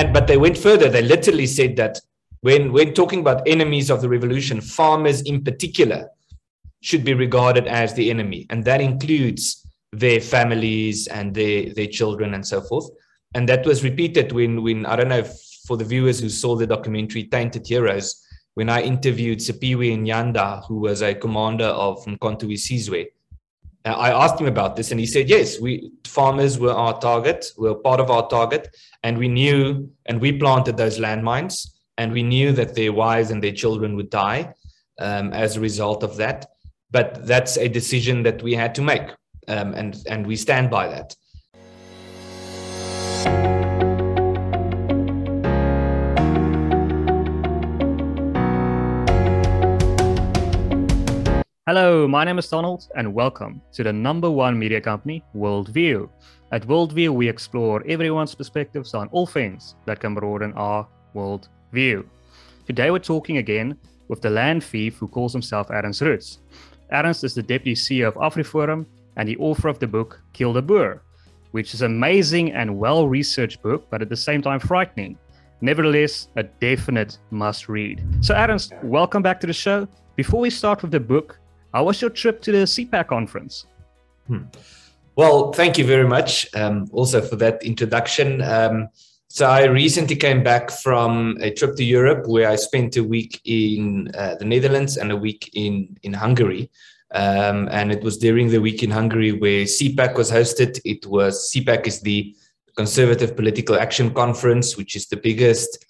and but they went further. They literally said that when when talking about enemies of the revolution, farmers in particular should be regarded as the enemy, and that includes their families and their their children and so forth. And that was repeated when when I don't know for the viewers who saw the documentary Tainted Heroes, when I interviewed Siphiwe Nyanda, who was a commander of Mkonto Sizwe, I asked him about this, and he said, "Yes, we farmers were our target, we were part of our target, and we knew, and we planted those landmines, and we knew that their wives and their children would die um, as a result of that. But that's a decision that we had to make, um, and and we stand by that." Hello, my name is Donald, and welcome to the number one media company, Worldview. At Worldview, we explore everyone's perspectives on all things that can broaden our worldview. Today, we're talking again with the land thief who calls himself Ernst Roets. Ernst is the deputy CEO of AfriForum and the author of the book Kill the Boer, which is an amazing and well researched book, but at the same time frightening. Nevertheless, a definite must read. So, Ernst, welcome back to the show. Before we start with the book, how was your trip to the CPAC conference? Hmm. Well, thank you very much um, also for that introduction. Um, so, I recently came back from a trip to Europe where I spent a week in uh, the Netherlands and a week in, in Hungary. Um, and it was during the week in Hungary where CPAC was hosted. It was CPAC is the Conservative Political Action Conference, which is the biggest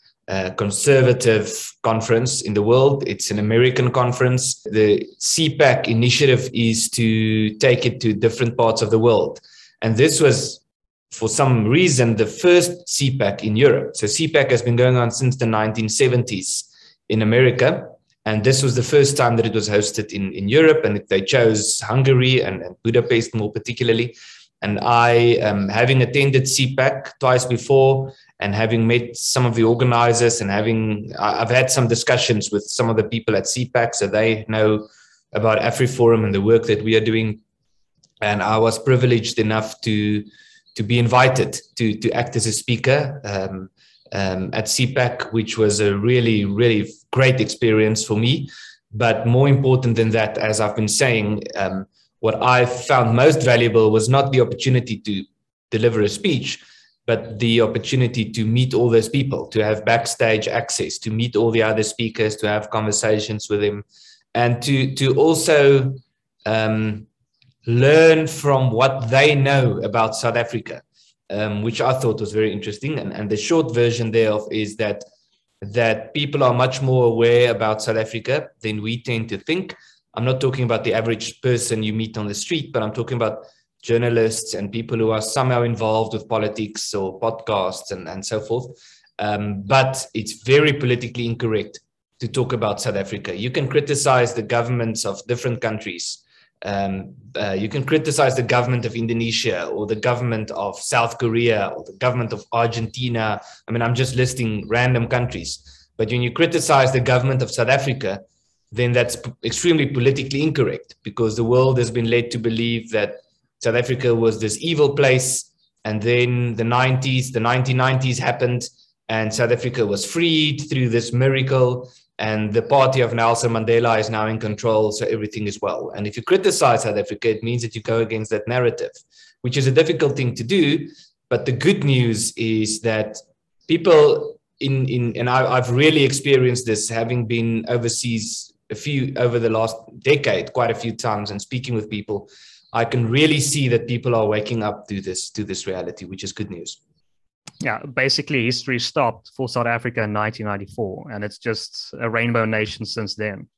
conservative conference in the world. It's an American conference. The CPAC initiative is to take it to different parts of the world. And this was, for some reason, the first CPAC in Europe. So CPAC has been going on since the 1970s in America. And this was the first time that it was hosted in, in Europe. And they chose Hungary and, and Budapest more particularly. And I, um, having attended CPAC twice before, and having met some of the organizers and having I've had some discussions with some of the people at CPAC, so they know about AfriForum and the work that we are doing. And I was privileged enough to to be invited to to act as a speaker um, um, at CPAC, which was a really really great experience for me. But more important than that, as I've been saying, um, what I found most valuable was not the opportunity to deliver a speech, but the opportunity to meet all those people, to have backstage access, to meet all the other speakers, to have conversations with them, and to to also um, learn from what they know about South Africa, um, which I thought was very interesting. And, and the short version thereof is that that people are much more aware about South Africa than we tend to think. I'm not talking about the average person you meet on the street, but I'm talking about journalists and people who are somehow involved with politics or podcasts and, and so forth. Um, but it's very politically incorrect to talk about South Africa. You can criticize the governments of different countries. Um, uh, you can criticize the government of Indonesia or the government of South Korea or the government of Argentina. I mean, I'm just listing random countries. But when you criticize the government of South Africa, then that's extremely politically incorrect because the world has been led to believe that South Africa was this evil place. And then the 90s, the 1990s happened, and South Africa was freed through this miracle. And the party of Nelson Mandela is now in control, so everything is well. And if you criticize South Africa, it means that you go against that narrative, which is a difficult thing to do. But the good news is that people in, in and I, I've really experienced this having been overseas a few over the last decade, quite a few times, and speaking with people I can really see that people are waking up to this to this reality, which is good news. Yeah, basically, history stopped for South Africa in 1994, and it's just a rainbow nation since then.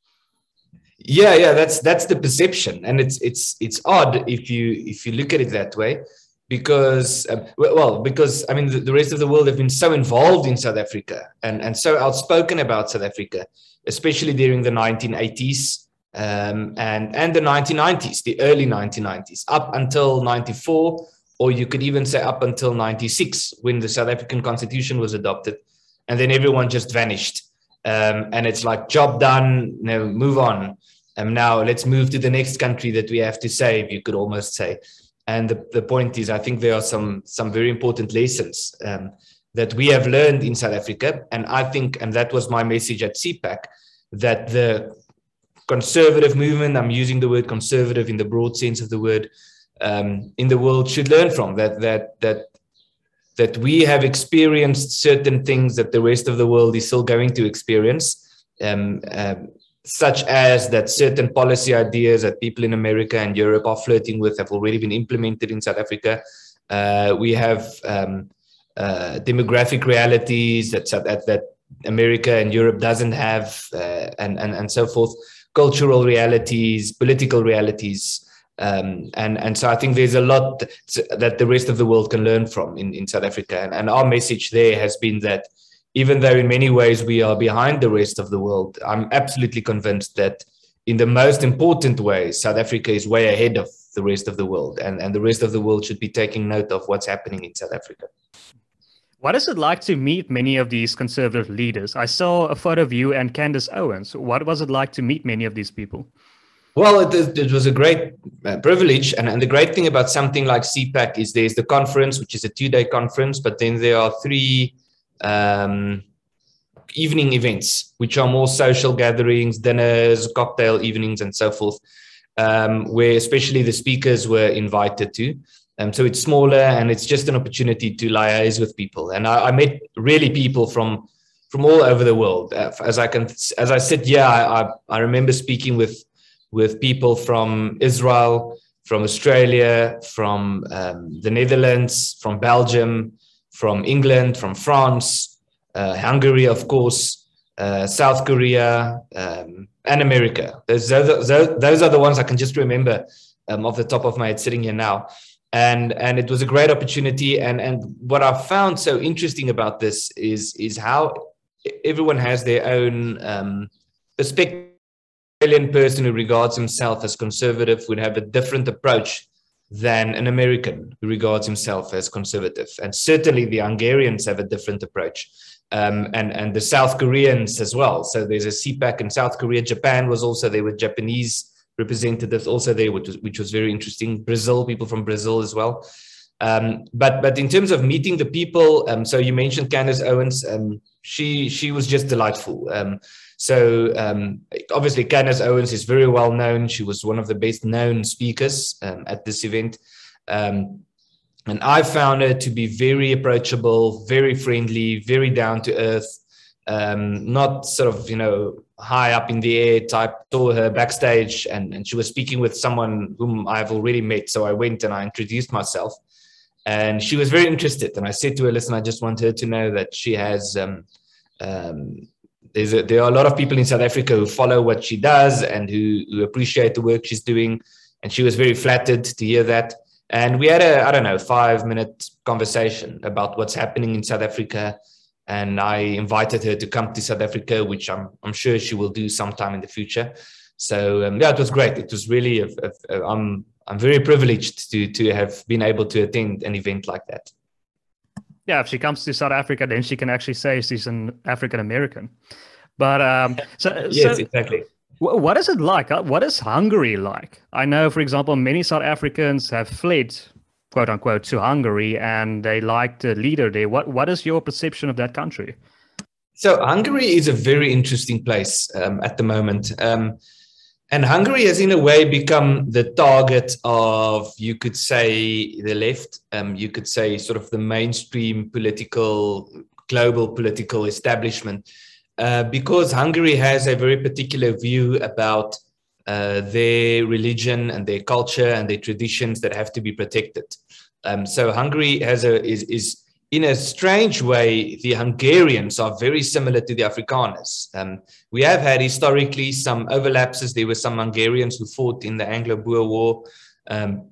Yeah, yeah, that's that's the perception, and it's it's it's odd if you if you look at it that way, because um, well, because I mean the, the rest of the world have been so involved in South Africa and and so outspoken about South Africa, especially during the 1980s um, and and the 1990s, the early 1990s, up until 94, or you could even say up until 96, when the South African Constitution was adopted, and then everyone just vanished. Um, and it's like job done, you know, move on. And um, now let's move to the next country that we have to save. You could almost say. And the, the point is, I think there are some some very important lessons um, that we have learned in South Africa, and I think, and that was my message at CPAC, that the conservative movement, I'm using the word conservative in the broad sense of the word, um, in the world should learn from that that that that we have experienced certain things that the rest of the world is still going to experience, um, um, such as that certain policy ideas that people in America and Europe are flirting with have already been implemented in South Africa. Uh, we have um, uh, demographic realities that, that that America and Europe doesn't have, uh, and, and and so forth. Cultural realities, political realities. Um, and and so I think there's a lot that the rest of the world can learn from in, in South Africa. And, and our message there has been that even though in many ways we are behind the rest of the world, I'm absolutely convinced that in the most important way, South Africa is way ahead of the rest of the world, and, and the rest of the world should be taking note of what's happening in South Africa. What is it like to meet many of these conservative leaders? I saw a photo of you and Candace Owens. What was it like to meet many of these people? Well, it, it was a great uh, privilege. And, and the great thing about something like CPAC is there's the conference, which is a two day conference, but then there are three um, evening events, which are more social gatherings, dinners, cocktail evenings, and so forth, um, where especially the speakers were invited to. Um, so it's smaller and it's just an opportunity to liaise with people. And I, I met really people from from all over the world. Uh, as I can, as I here, I, I, I remember speaking with with people from Israel, from Australia, from um, the Netherlands, from Belgium, from England, from France, uh, Hungary, of course, uh, South Korea, um, and America. Those, those, those, are the ones I can just remember um, off the top of my head sitting here now. And, and it was a great opportunity. And, and what I found so interesting about this is, is how everyone has their own um, perspective Australian person who regards himself as conservative would have a different approach than an American who regards himself as conservative. And certainly the Hungarians have a different approach. Um, and, and the South Koreans as well. So there's a CPAC in South Korea. Japan was also there with Japanese representatives also there, which was, which was very interesting. Brazil, people from Brazil as well. Um, but but in terms of meeting the people, um, so you mentioned Candace Owens. Um, she she was just delightful. Um, so um, obviously, Candace Owens is very well known. She was one of the best known speakers um, at this event. And I found her to be very approachable, very friendly, very down to earth, um, not sort of, you know, high up in the air type. Saw her backstage and, and she was speaking with someone whom I've already met. So I went and I introduced myself. And she was very interested. And I said to her, listen, I just want her to know that she has um, um, there's a, there are a lot of people in South Africa who follow what she does and who, who appreciate the work she's doing. And she was very flattered to hear that. And we had a, I don't know, five minute conversation about what's happening in South Africa. And I invited her to come to South Africa, which I'm, I'm sure she will do sometime in the future. So um, yeah, it was great. It was really, a, a, a, I'm, I'm very privileged to, to have been able to attend an event like that yeah, if she comes to South Africa, then she can actually say she's an African American. But um, so yes, so, exactly. What is it like? Uh, what is Hungary like? I know, for example, many South Africans have fled, quote unquote, to Hungary, and they like the leader there. What What is your perception of that country? So Hungary is a very interesting place um, at the moment. Um, and Hungary has, in a way, become the target of, you could say, the left. Um, you could say, sort of the mainstream political, global political establishment, uh, because Hungary has a very particular view about uh, their religion and their culture and their traditions that have to be protected. Um, so Hungary has a is is in a strange way, the Hungarians are very similar to the Afrikaners. Um, we have had historically some overlaps. There were some Hungarians who fought in the Anglo-Boer War, um,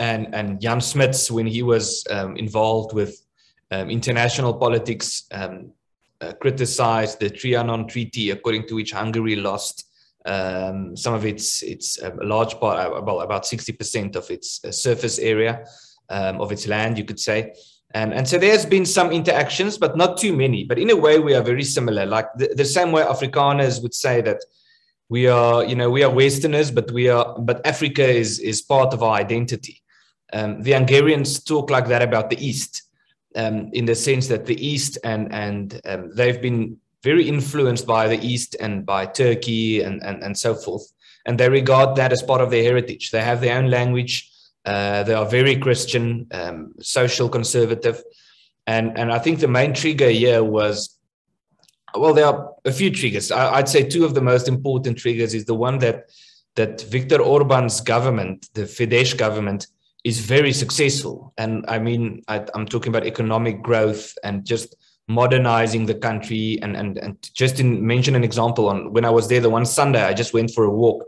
and and Jan Smuts, when he was um, involved with um, international politics, um, uh, criticized the Trianon Treaty, according to which Hungary lost um, some of its its a large part, about about sixty percent of its uh, surface area of its land, you could say. And, and so there's been some interactions, but not too many. But in a way, we are very similar. Like the, the same way Afrikaners would say that we are, you know, we are Westerners, but we are, but Africa is is part of our identity. Um, the Hungarians talk like that about the East. um, in the sense that the East and and um, they've been very influenced by the East and by Turkey and, and and so forth, and they regard that as part of their heritage. They have their own language. Uh, they are very Christian, um, social conservative, and and I think the main trigger here was. Well, there are a few triggers. I, I'd say two of the most important triggers is the one that that Viktor Orban's government, the Fidesz government, is very successful. And I mean, I, am talking about economic growth and just modernizing the country. And, and, and just to mention an example on when I was there the one Sunday, I just went for a walk.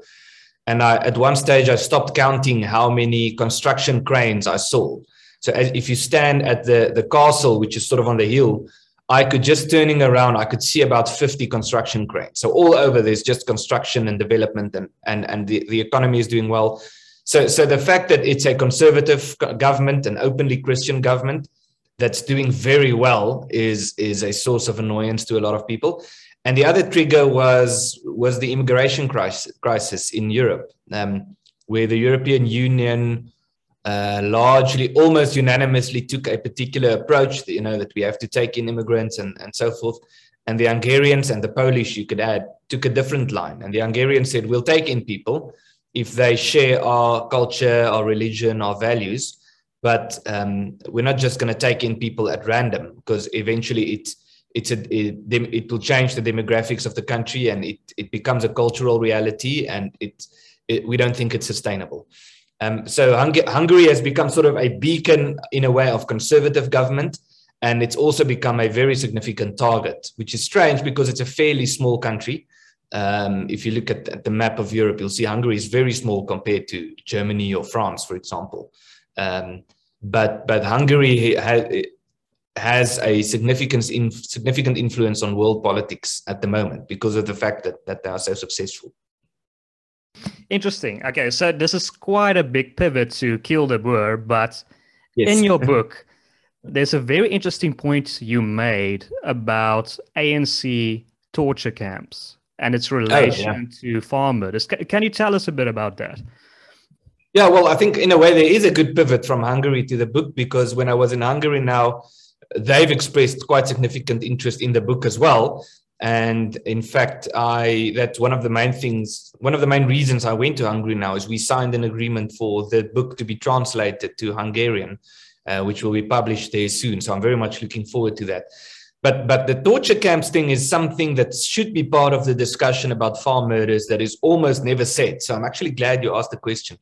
And I, at one stage, I stopped counting how many construction cranes I saw. So as, if you stand at the, the castle, which is sort of on the hill, I could just turning around, I could see about 50 construction cranes. So all over there's just construction and development and, and, and the, the economy is doing well. So, so the fact that it's a conservative government, an openly Christian government that's doing very well is, is a source of annoyance to a lot of people. And the other trigger was, was the immigration crisis, crisis in Europe, um, where the European Union uh, largely, almost unanimously took a particular approach, that, you know, that we have to take in immigrants and, and so forth. And the Hungarians and the Polish, you could add, took a different line. And the Hungarians said, we'll take in people, if they share our culture, our religion, our values. But um, we're not just going to take in people at random because eventually it it's a, it, it will change the demographics of the country and it, it becomes a cultural reality and it, it we don't think it's sustainable. Um, so Hung- Hungary has become sort of a beacon in a way of conservative government, and it's also become a very significant target, which is strange because it's a fairly small country. Um, if you look at, at, the map of Europe, you'll see Hungary is very small compared to Germany or France, for example. Um, but but Hungary has, has a significant in, significant influence on world politics at the moment because of the fact that that they are so successful. Interesting. Okay, so this is quite a big pivot to kill the Boer, but yes. in your book, there's a very interesting point you made about ANC torture camps and its relation oh, yeah. to farm murders. Can you tell us a bit about that? Yeah, well, I think in a way there is a good pivot from Hungary to the book because when I was in Hungary now, they've expressed quite significant interest in the book as well. And in fact, I that's one of the main things, one of the main reasons I went to Hungary now is we signed an agreement for the book to be translated to Hungarian, uh, which will be published there soon. So I'm very much looking forward to that. But but the torture camps thing is something that should be part of the discussion about farm murders that is almost never said. So I'm actually glad you asked the question.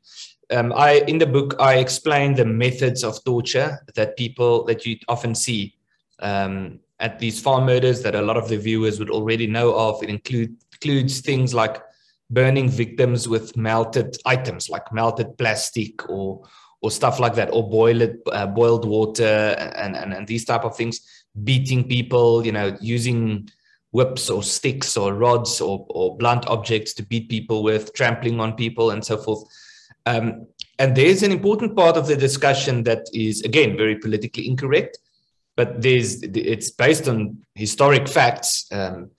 Um, I in the book I explain the methods of torture that people that you often see um, at these farm murders that a lot of the viewers would already know of. It include, includes things like burning victims with melted items like melted plastic or or stuff like that, or boiled uh, boiled water and, and and these type of things beating people, you know, using whips or sticks or rods or, or blunt objects to beat people with, trampling on people, and so forth. Um, and there's an important part of the discussion that is, again, very politically incorrect, but there's it's based on historic facts. Um,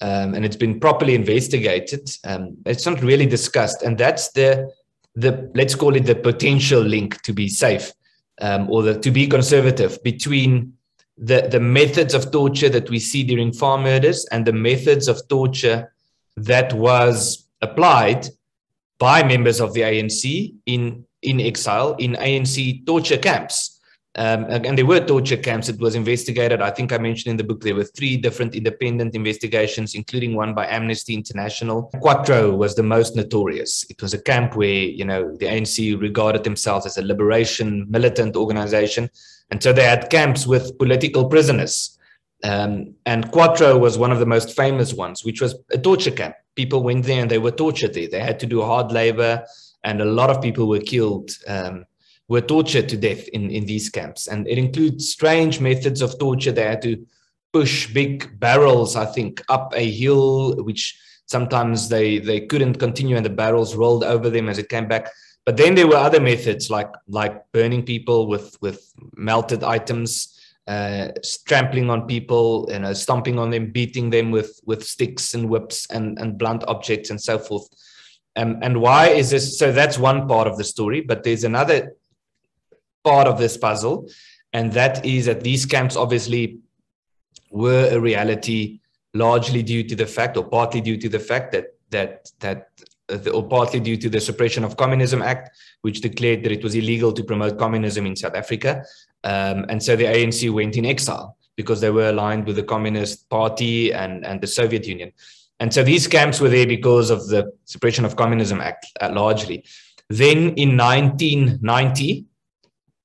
um, and it's been properly investigated. Um, it's not really discussed, and that's the the let's call it the potential link to be safe um, or the, to be conservative between the, the methods of torture that we see during farm murders and the methods of torture that was applied by members of the ANC in, in exile in ANC torture camps. Um, and there were torture camps. It was investigated. I think I mentioned in the book there were three different independent investigations, including one by Amnesty International. Quatro was the most notorious. It was a camp where you know the ANC regarded themselves as a liberation militant organization, and so they had camps with political prisoners. Um, and Quatro was one of the most famous ones, which was a torture camp. People went there and they were tortured there. They had to do hard labor, and a lot of people were killed, um, were tortured to death in, in these camps. And it includes strange methods of torture. They had to push big barrels, I think, up a hill, which sometimes they, they couldn't continue, and the barrels rolled over them as it came back. But then there were other methods like like burning people with with melted items, uh, trampling on people, you know, stomping on them, beating them with with sticks and whips and and blunt objects and so forth. Um, and why is this? So that's one part of the story. But there's another part of this puzzle, And that is that these camps obviously were a reality largely due to the fact, or partly due to the fact that that that uh, or partly due to the Suppression of Communism Act, which declared that it was illegal to promote communism in South Africa, um, and so the ANC went in exile because they were aligned with the Communist Party and and the Soviet Union, and so these camps were there because of the Suppression of Communism Act uh, largely. Then in 1990,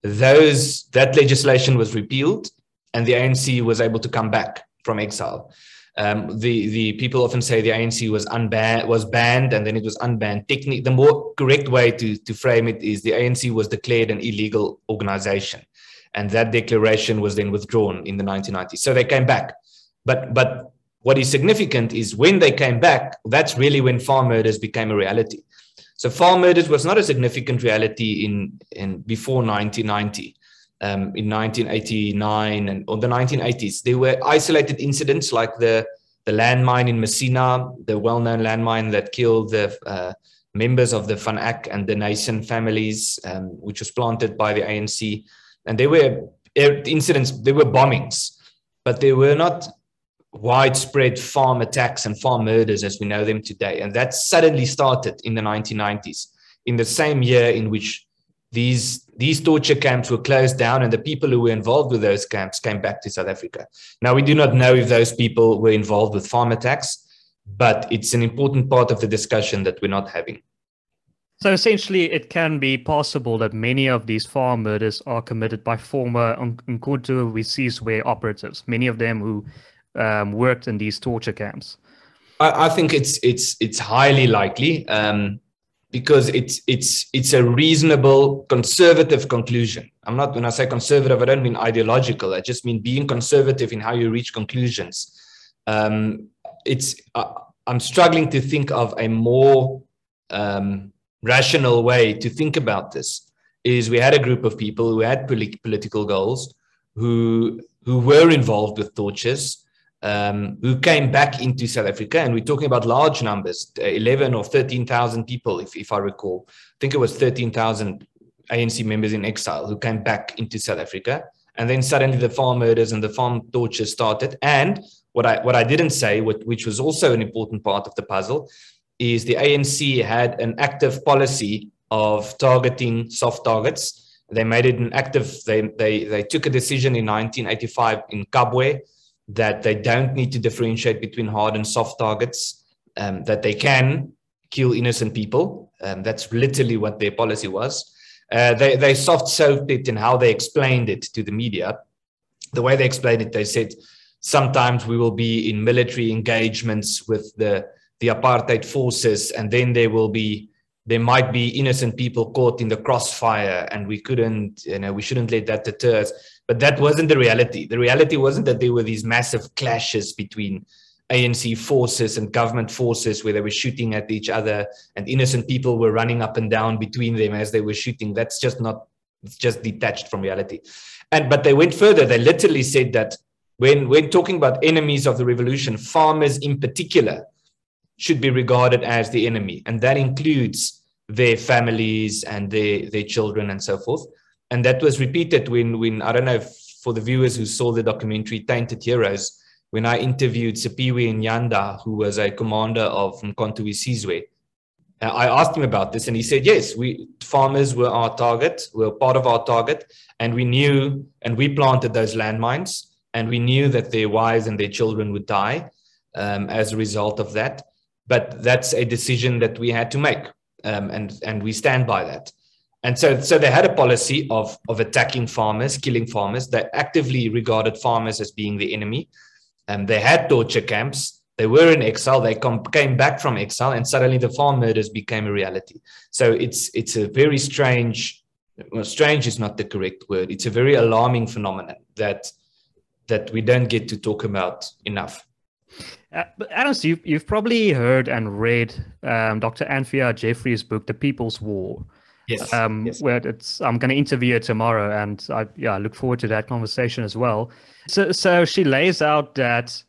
those that legislation was repealed, and the ANC was able to come back from exile. Um, the the people often say the ANC was unbanned was banned and then it was unbanned. Technically, the more correct way to to frame it is the ANC was declared an illegal organization, and that declaration was then withdrawn in the 1990s. So they came back, but but what is significant is when they came back, that's really when farm murders became a reality. So farm murders was not a significant reality in in before 1990 um, in 1989 and or the 1980s. There were isolated incidents like the the landmine in Messina, the well-known landmine that killed the uh, members of the Van and the Nason families, um, which was planted by the ANC. And there were er, incidents, there were bombings, but there were not widespread farm attacks and farm murders as we know them today. And that suddenly started in the 1990s, in the same year in which these these torture camps were closed down and the people who were involved with those camps came back to south africa now we do not know if those people were involved with farm attacks but it's an important part of the discussion that we're not having so essentially it can be possible that many of these farm murders are committed by former Umkhonto we Sizwe operatives many of them who um, worked in these torture camps. I, I, think it's it's it's highly likely um, because it's it's it's a reasonable conservative conclusion. I'm not when i say conservative i don't mean ideological. I just mean being conservative in how you reach conclusions. Um, it's uh, i'm struggling to think of a more um, rational way to think about this is we had a group of people who had political goals who who were involved with tortures um, who came back into South Africa, and we're talking about large numbers, 11 or 13,000 people, if, if I recall. I think it was 13,000 ANC members in exile who came back into South Africa. And then suddenly the farm murders and the farm torture started. And what I, what I didn't say, which was also an important part of the puzzle, is the ANC had an active policy of targeting soft targets. They made it an active, they, they, they took a decision in 1985 in Kabwe that they don't need to differentiate between hard and soft targets, um, that they can kill innocent people. Um, that's literally what their policy was. Uh, they, they soft soaked it in how they explained it to the media. The way they explained it, they said, sometimes we will be in military engagements with the, the apartheid forces, and then there will be there might be innocent people caught in the crossfire and we couldn't you know we shouldn't let that deter us but that wasn't the reality. The reality wasn't that there were these massive clashes between ANC forces and government forces where they were shooting at each other and innocent people were running up and down between them as they were shooting. That's just not, it's just detached from reality. And but they went further. They literally said that when when talking about enemies of the revolution, farmers in particular should be regarded as the enemy, and that includes their families and their their children and so forth and that was repeated when when I don't know if, for the viewers who saw the documentary Tainted Heroes when I interviewed Siphiwe Nyanda, who was a commander of Umkhonto we Sizwe. Uh, I asked him about this, and he said, "Yes, we farmers were our target, were part of our target, and we knew, and we planted those landmines, and we knew that their wives and their children would die um, as a result of that. But that's a decision that we had to make, um, and and we stand by that." And so, so they had a policy of, of attacking farmers, killing farmers. They actively regarded farmers as being the enemy. And they had torture camps. They were in exile. They com- came back from exile, and suddenly the farm murders became a reality. So it's it's a very strange. Well, strange is not the correct word. It's a very alarming phenomenon that that we don't get to talk about enough. Uh, but Adams, you've, you've probably heard and read um, Dr. Anthea Jeffery's book, The People's War. Yes. Um, yes. Where it's, I'm going to interview her tomorrow, and I yeah, I look forward to that conversation as well. So, so she lays out that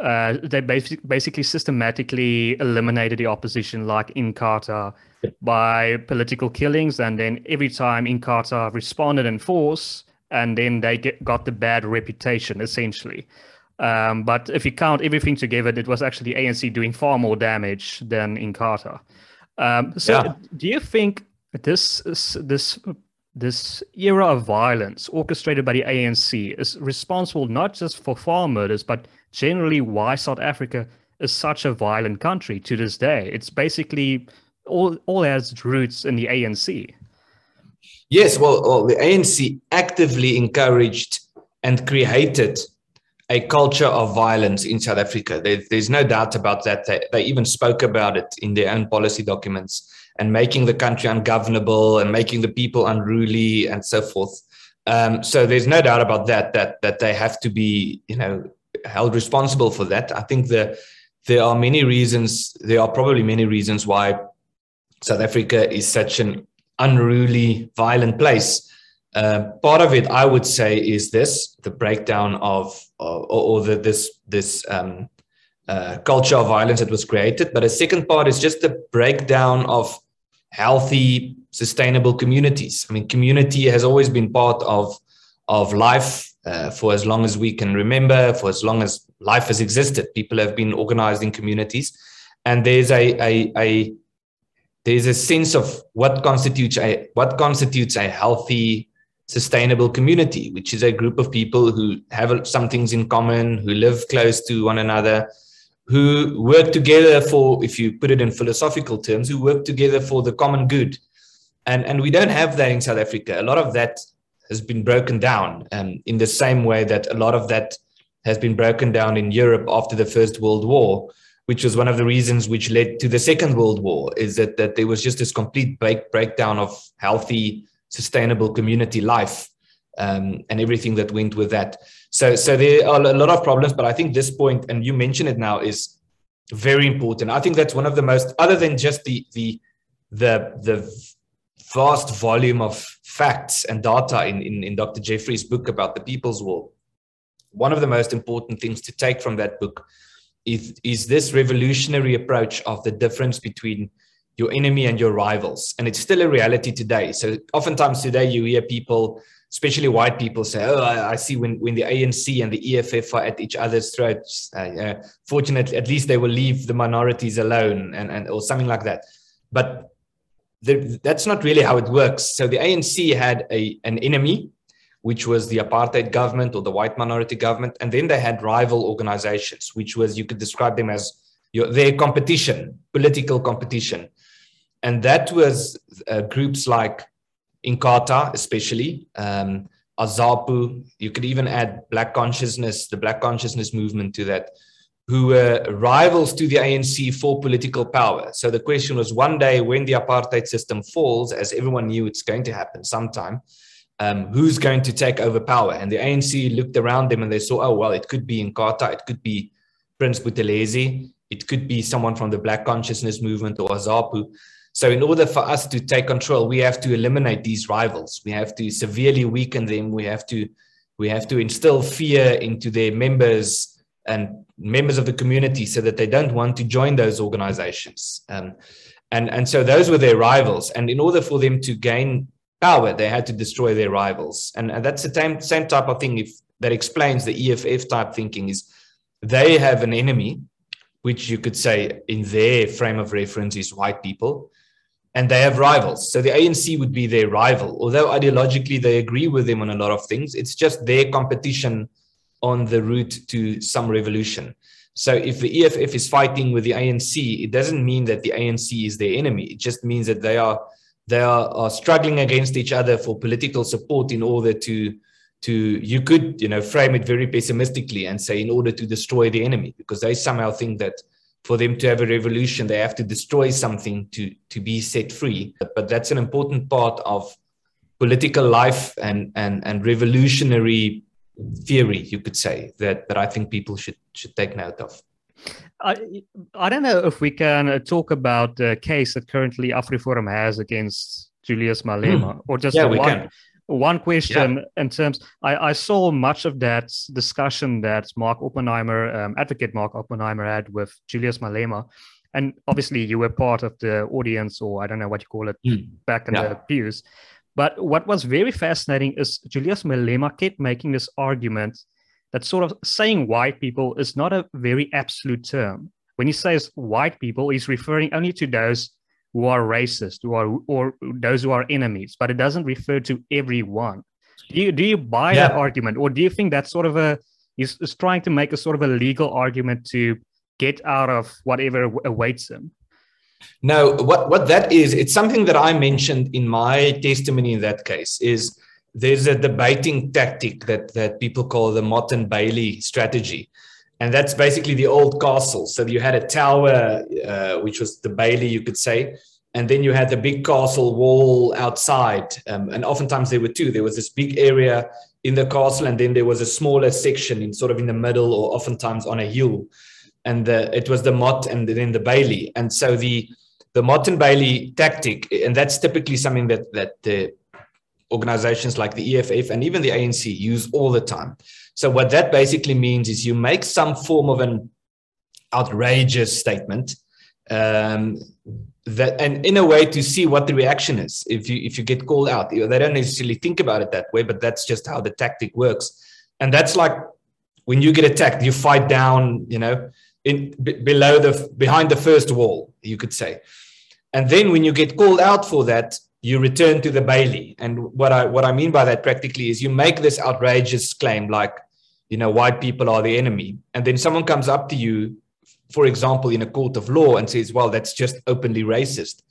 uh, they basically, basically systematically eliminated the opposition, like in Inkatha, by political killings, and then every time in Inkatha responded in force, and then they get, got the bad reputation essentially. Um, but if you count everything together, it was actually ANC doing far more damage than Inkatha. Um, so, yeah. do you think this this this era of violence orchestrated by the ANC is responsible not just for farm murders, but generally why South Africa is such a violent country to this day? It's basically all all has roots in the ANC. Yes, well, well the ANC actively encouraged and created a culture of violence in South Africa. There, there's no doubt about that. They, they even spoke about it in their own policy documents and making the country ungovernable and making the people unruly and so forth. Um, so there's no doubt about that. That that they have to be, you know, held responsible for that. I think the there are many reasons. There are probably many reasons why South Africa is such an unruly, violent place. Uh, part of it, I would say, is this: the breakdown of, or, or the, this this um, uh, culture of violence that was created. But a second part is just the breakdown of healthy, sustainable communities. I mean, community has always been part of of life uh, for as long as we can remember, for as long as life has existed. People have been organized in communities, and there's a a, a there's a sense of what constitutes a what constitutes a healthy sustainable community which is a group of people who have some things in common who live close to one another who work together for if you put it in philosophical terms who work together for the common good. And and we don't have that in south africa. A lot of that has been broken down um, in the same way that a lot of that has been broken down in europe after the first world war which was one of the reasons which led to the Second World War, is that, that there was just this complete break, breakdown of healthy, sustainable community life um, and everything that went with that. So, so there are a lot of problems, but I think this point, and you mention it now, is very important. I think that's one of the most, other than just the the the the vast volume of facts and data in, in, in Dr. Jeffery's book about the People's War. One of the most important things to take from that book is, is this revolutionary approach of the difference between your enemy and your rivals. And it's still a reality today. So oftentimes today you hear people, especially white people, say, "Oh, I, I see when, when the ANC and the EFF are at each other's throats. Uh, uh, fortunately, at least they will leave the minorities alone, and, and or something like that." But the, that's not really how it works. So the ANC had a an enemy which was the apartheid government or the white minority government. And then they had rival organizations, which was, you could describe them as your, their competition, political competition. And that was uh, groups like Inkatha, especially, um, AZAPO, you could even add Black Consciousness, the Black Consciousness movement to that, who were rivals to the ANC for political power. So the question was one day when the apartheid system falls, as everyone knew it's going to happen sometime, um, who's going to take over power? And the ANC looked around them and they saw, oh, well, it could be Inkatha, it could be Prince Buthelezi, it could be someone from the Black Consciousness Movement or AZAPO. So, in order for us to take control, we have to eliminate these rivals. We have to severely weaken them. We have to we have to instill fear into their members and members of the community so that they don't want to join those organizations. Um, and, and so those were their rivals. And in order for them to gain power, they had to destroy their rivals. And, and that's the same, same type of thing if, that explains the EFF type thinking is they have an enemy, which you could say in their frame of reference is white people, and they have rivals. So the ANC would be their rival. Although ideologically they agree with them on a lot of things, it's just their competition on the route to some revolution. So if the EFF is fighting with the ANC, it doesn't mean that the ANC is their enemy. It just means that they are they are, are struggling against each other for political support in order to to you could you know frame it very pessimistically and say in order to destroy the enemy because they somehow think that for them to have a revolution they have to destroy something to to be set free. But, but that's an important part of political life and and and revolutionary theory you could say that that i think people should should take note of. I, I don't know if we can uh, talk about the case that currently AfriForum has against Julius Malema, mm. or just yeah, one, one question yeah. in terms. I, I saw much of that discussion that Mark Oppenheimer, um, advocate Mark Oppenheimer, had with Julius Malema, and obviously you were part of the audience, or I don't know what you call it, mm. back in yeah. the pews. But what was very fascinating is Julius Malema kept making this argument that sort of saying white people is not a very absolute term. When he says white people, he's referring only to those who are racist, who are or those who are enemies, but it doesn't refer to everyone. Do you do you buy yeah. that argument, or do you think that's sort of a he's, he's trying to make a sort of a legal argument to get out of whatever awaits him? No, what, what that is, it's something that I mentioned in my testimony in that case is there's a debating tactic that, that people call the Motte and Bailey strategy. And that's basically the old castle. So you had a tower, uh, which was the Bailey, you could say. And then you had the big castle wall outside. Um, and oftentimes there were two. There was this big area in the castle, and then there was a smaller section in sort of in the middle or oftentimes on a hill. And the, it was the Motte and then the Bailey. And so the the Motte and Bailey tactic, and that's typically something that that the organizations like the EFF and even the ANC use all the time. So what that basically means is you make some form of an outrageous statement um, that and in a way to see what the reaction is. If you if you get called out they don't necessarily think about it that way but that's just how the tactic works. And that's like when you get attacked you fight down you know in b- below the behind the first wall you could say. And then when you get called out for that you return to the Bailey. And what I what I mean by that practically is you make this outrageous claim like, you know, white people are the enemy. And then someone comes up to you, for example, in a court of law and says, well, that's just openly racist.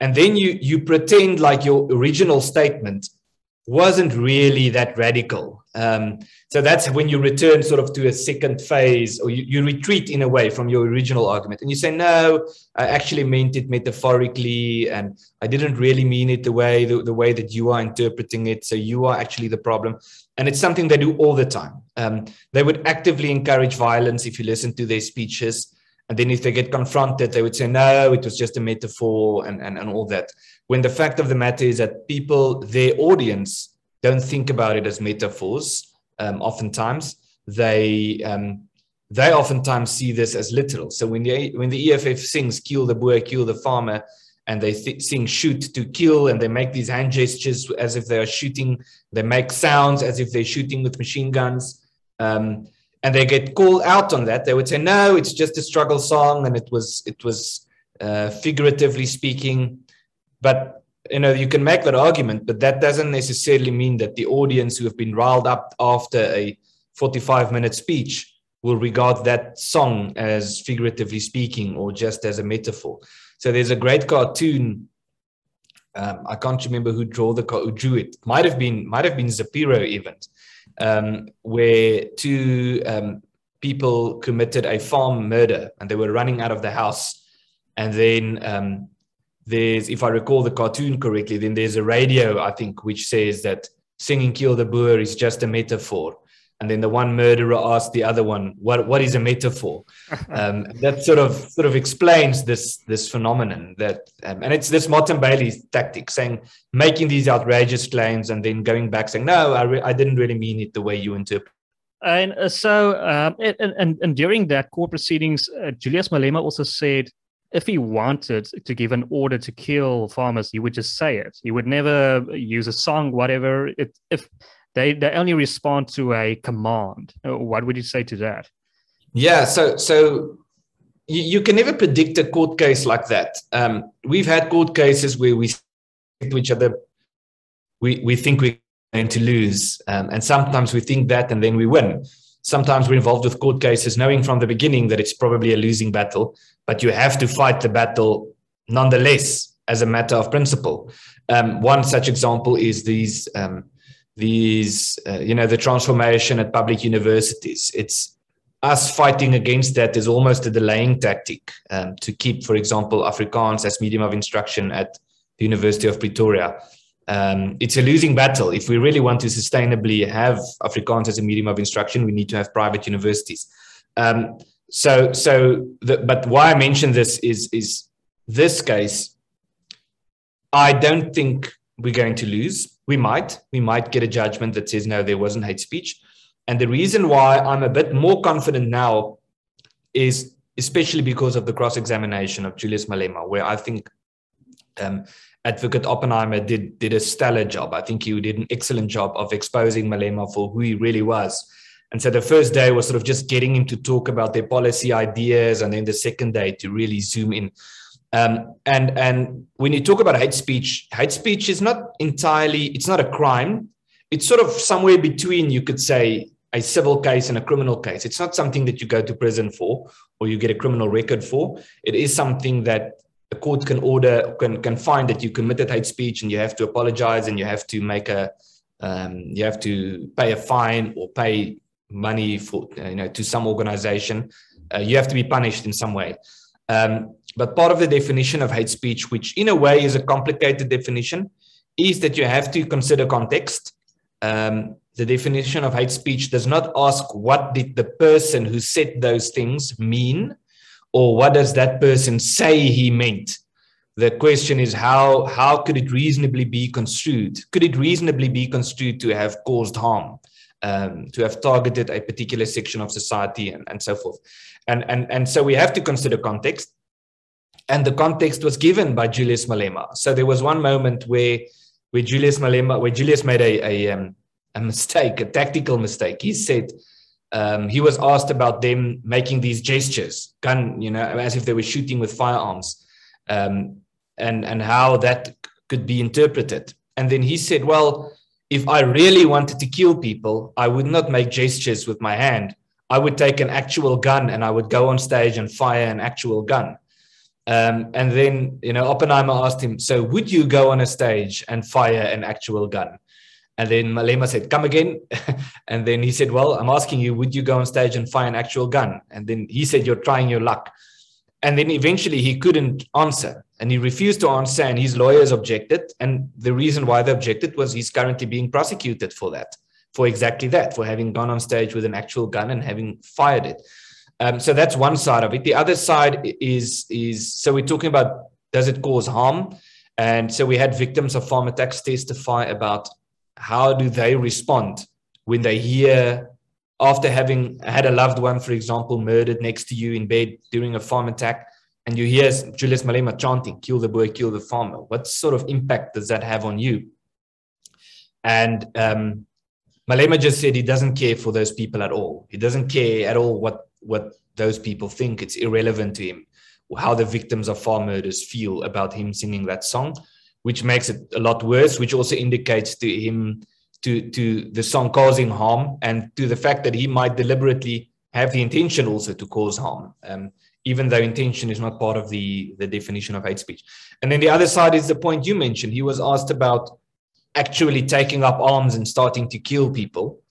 And then you you pretend like your original statement wasn't really that radical. Um, so that's when you return sort of to a second phase, or you, you, retreat in a way from your original argument, and you say, "No, I actually meant it metaphorically, and I didn't really mean it the way the, the way that you are interpreting it. So you are actually the problem." And it's something they do all the time. Um, they would actively encourage violence if you listen to their speeches. And then if they get confronted, they would say, no, it was just a metaphor and, and, and all that. When the fact of the matter is that people, their audience, don't think about it as metaphors. Um, oftentimes, they um, they oftentimes see this as literal. So when the when the EFF sings "Kill the boer, kill the farmer," and they th- sing "Shoot to kill," and they make these hand gestures as if they are shooting, they make sounds as if they're shooting with machine guns. Um, and they get called out on that, they would say, "No, it's just a struggle song, and it was it was uh, figuratively speaking." But you know, you can make that argument, but that doesn't necessarily mean that the audience who have been riled up after a 45 minute speech will regard that song as figuratively speaking or just as a metaphor. So there's a great cartoon. Um, I can't remember who drew the who drew it. Might have been might have been Zapiro even, um, where two um, people committed a farm murder and they were running out of the house, and then um, there's if I recall the cartoon correctly, then there's a radio I think which says that singing "Kill the Boer" is just a metaphor. And then the one murderer asked the other one, "What what is a metaphor?" um, that sort of sort of explains this this phenomenon. That um, and it's this Motte and Bailey's tactic, saying making these outrageous claims and then going back saying, "No, I re- I didn't really mean it the way you interpret." And uh, so, um, and, and, and during that court proceedings, uh, Julius Malema also said if he wanted to give an order to kill farmers, he would just say it. He would never use a song, whatever. It, if they, they only respond to a command, uh, what would you say to that? Yeah, so so you, you can never predict a court case like that. Um, we've had court cases where we to each other, we, we think we're going to lose, um, and sometimes we think that and then we win sometimes we're involved with court cases knowing from the beginning that it's probably a losing battle, but you have to fight the battle nonetheless as a matter of principle. Um, one such example is these, um, these, uh, you know, the transformation at public universities. It's us fighting against that is almost a delaying tactic um, to keep, for example, Afrikaans as medium of instruction at the University of Pretoria um, it's a losing battle. If we really want to sustainably have Afrikaans as a medium of instruction, we need to have private universities. Um, so, so, the, but why I mention this is is this case. I don't think we're going to lose. We might, we might get a judgment that says no, there wasn't hate speech. And the reason why I'm a bit more confident now is especially because of the cross examination of Julius Malema, where I think um, Advocate Oppenheimer did did a stellar job. I think he did an excellent job of exposing Malema for who he really was. And so the first day was sort of just getting him to talk about their policy ideas, and then the second day to really zoom in. Um, and and when you talk about hate speech, hate speech is not entirely it's not a crime. It's sort of somewhere between you could say a civil case and a criminal case. It's not something that you go to prison for or you get a criminal record for. It is something that a court can order can can find that you committed hate speech and you have to apologize and you have to make a um, you have to pay a fine or pay money for you know to some organization. Uh, you have to be punished in some way. Um, but part of the definition of hate speech, which in a way is a complicated definition, is that you have to consider context. Um, the definition of hate speech does not ask what did the person who said those things mean or what does that person say he meant? The question is how how could it reasonably be construed? Could it reasonably be construed to have caused harm um, to have targeted a particular section of society and, and so forth? And, and and so we have to consider context. And the context was given by Julius Malema. So there was one moment where where Julius Malema where Julius made a, a um, a mistake, a tactical mistake. He said um, he was asked about them making these gestures, gun, you know, as if they were shooting with firearms, um, and and how that could be interpreted. And then he said, "Well, if I really wanted to kill people, I would not make gestures with my hand. I would take an actual gun and I would go on stage and fire an actual gun." Um, and then, you know, Oppenheimer asked him, "So would you go on a stage and fire an actual gun?" And then Malema said, Come again. and then he said, Well, I'm asking you, would you go on stage and fire an actual gun? And then he said, You're trying your luck. And then eventually he couldn't answer and he refused to answer, and his lawyers objected. And the reason why they objected was he's currently being prosecuted for that, for exactly that, for having gone on stage with an actual gun and having fired it. Um, so that's one side of it. The other side is is so we're talking about does it cause harm? And so we had victims of farm attacks testify about how do they respond when they hear after having had a loved one, for example, murdered next to you in bed during a farm attack, and you hear Julius Malema chanting, kill the Boer, kill the farmer. What sort of impact does that have on you? And um, Malema just said he doesn't care for those people at all. He doesn't care at all what, what those people think. It's irrelevant to him how the victims of farm murders feel about him singing that song which makes it a lot worse, which also indicates to him to, to the song causing harm and to the fact that he might deliberately have the intention also to cause harm, um, even though intention is not part of the, the definition of hate speech. And then the other side is the point you mentioned. He was asked about actually taking up arms and starting to kill people.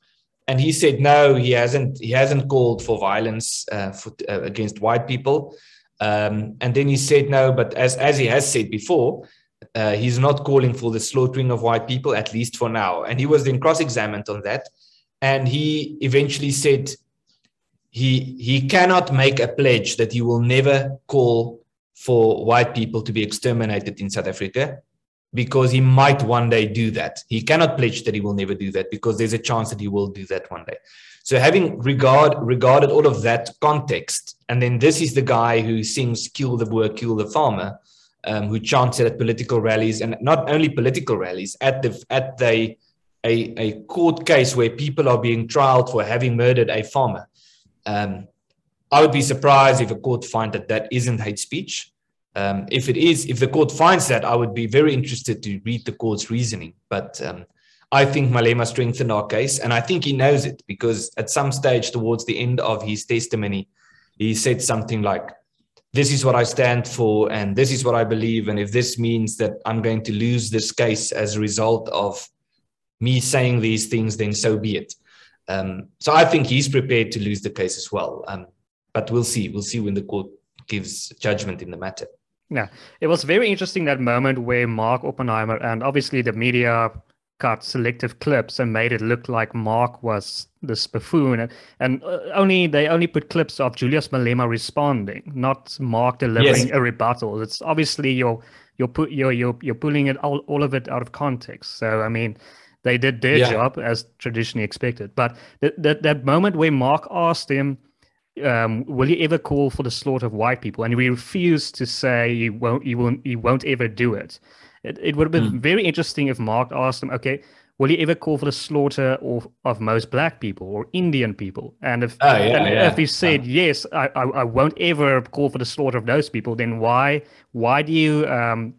And he said no, he hasn't. He hasn't called for violence uh, for, uh, against white people. Um, and then he said no, but as as he has said before, uh, he's not calling for the slaughtering of white people, at least for now. And he was then cross examined on that. And he eventually said he, he cannot make a pledge that he will never call for white people to be exterminated in South Africa because he might one day do that. He cannot pledge that he will never do that because there's a chance that he will do that one day. So having regard regarded all of that context, and then this is the guy who sings "Kill the Boer, kill the farmer," um, who chanted at political rallies and not only political rallies at the at the a, a court case where people are being trialed for having murdered a farmer. Um, I would be surprised if a court find that that isn't hate speech. Um, if it is, if the court finds that, I would be very interested to read the court's reasoning. But um, I think Malema strengthened our case, and I think he knows it because at some stage towards the end of his testimony, he said something like, this is what I stand for and this is what I believe. And if this means that I'm going to lose this case as a result of me saying these things, then so be it. Um, so I think he's prepared to lose the case as well. Um, but we'll see. We'll see when the court gives judgment in the matter. Yeah, it was very interesting that moment where Mark Oppenheimer and obviously the media cut selective clips and made it look like Mark was this buffoon, and, and uh, only they only put clips of Julius Malema responding, not Mark delivering yes. a rebuttal. It's obviously you're you're put you're you're you're pulling it all, all of it out of context. So I mean, they did their yeah. job as traditionally expected. But that that that moment where Mark asked him. Um, will you ever call for the slaughter of white people? And he refused to say he won't. He won't. He won't ever do it It, it would have been mm. very interesting if Mark asked him, okay, will you ever call for the slaughter of, of most black people or Indian people? And if oh, yeah, and yeah. if he said yes, I, I, I won't ever call for the slaughter of those people, then why why do you um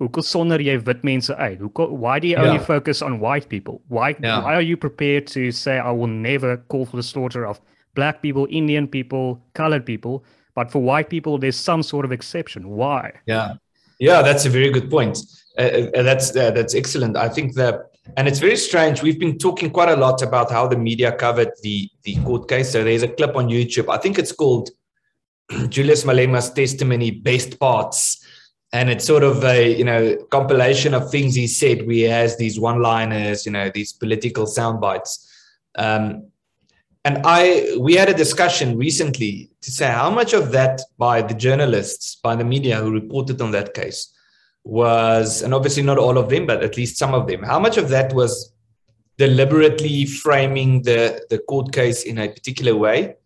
hoekom sonder jy wit mense uit? why do you only yeah. focus on white people? Why why are you prepared to say I will never call for the slaughter of black people, Indian people, colored people, but for white people there's some sort of exception. Why? Yeah. Yeah, that's a very good point. Uh, uh, that's uh, that's excellent. I think that and it's very strange. We've been talking quite a lot about how the media covered the the court case. So there's a clip on YouTube. I think it's called Julius Malema's testimony best parts and it's sort of a you know compilation of things he said he has these one liners you know these political sound bites um, and i we had a discussion recently to say how much of that by the journalists by the media who reported on that case was and obviously not all of them but at least some of them how much of that was deliberately framing the the court case in a particular way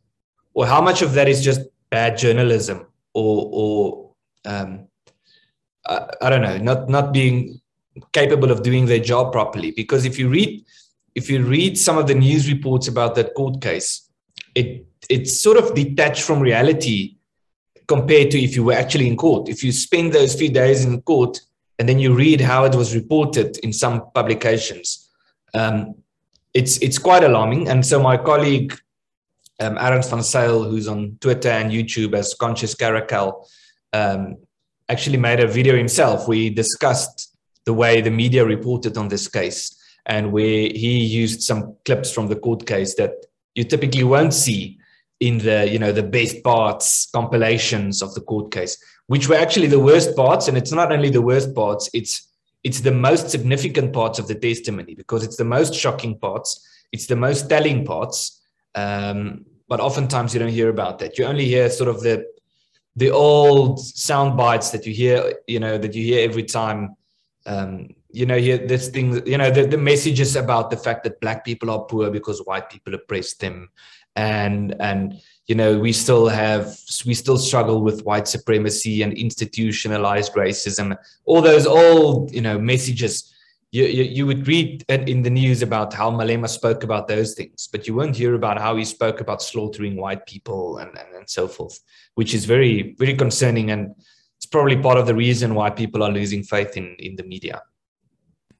or how much of that is just bad journalism or or um, uh, I don't know, not not being capable of doing their job properly. Because if you read if you read some of the news reports about that court case, it it's sort of detached from reality compared to if you were actually in court. If you spend those few days in court and then you read how it was reported in some publications, um, it's it's quite alarming. And so my colleague um, Ernst van Zyl, who's on Twitter and YouTube as Conscious Caracal, um, actually made a video himself. We discussed the way the media reported on this case and where he used some clips from the court case that you typically won't see in the you know the best parts compilations of the court case which were actually the worst parts. And it's not only the worst parts it's it's the most significant parts of the testimony because it's the most shocking parts. It's the most telling parts. Um, but oftentimes you don't hear about that. You only hear sort of the the old sound bites that you hear, you know, that you hear every time, um, you know, hear this thing, you know, the, the messages about the fact that black people are poor because white people oppress them. And, and, you know, we still have, we still struggle with white supremacy and institutionalized racism, all those old, you know, messages you, you, you, would read in the news about how Malema spoke about those things, but you won't hear about how he spoke about slaughtering white people and, and, and so forth, which is very, very concerning. And it's probably part of the reason why people are losing faith in, in the media.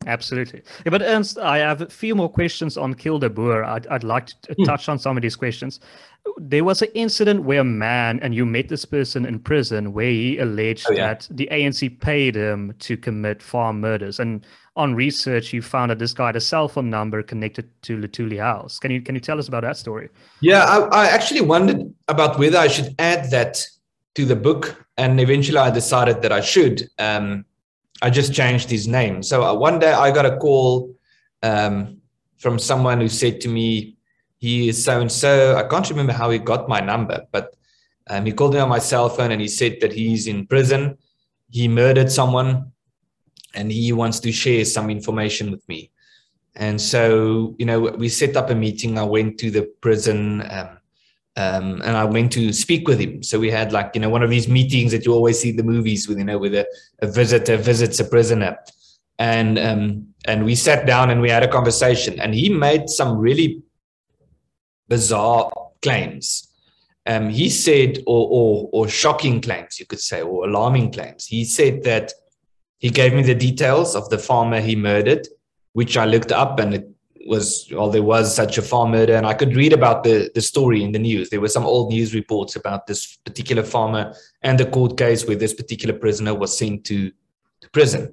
Absolutely. Yeah, but Ernst, I have a few more questions on Kill the Boer. I'd, I'd like to hmm. touch on some of these questions. There was an incident where a man, and you met this person in prison, where he alleged oh, yeah. that the ANC paid him to commit farm murders. And on research, you found that this guy had a cell phone number connected to Luthuli House. Can you can you tell us about that story? Yeah, I, I actually wondered about whether I should add that to the book, and eventually I decided that I should. Um, I just changed his name. So uh, one day I got a call um, from someone who said to me, "He is so and so." I can't remember how he got my number, but um, he called me on my cell phone and he said that he's in prison. He murdered someone and he wants to share some information with me. And so, you know, we set up a meeting. I went to the prison um, um, and I went to speak with him. So we had like, you know, one of these meetings that you always see in the movies with, you know, with a, a visitor visits a prisoner. And um, and we sat down and we had a conversation. And he made some really bizarre claims. Um, he said, or, or or shocking claims, you could say, or alarming claims. He said that he gave me the details of the farmer he murdered, which I looked up and it was, well, there was such a farm murder and I could read about the, the story in the news. There were some old news reports about this particular farmer and the court case where this particular prisoner was sent to, to prison.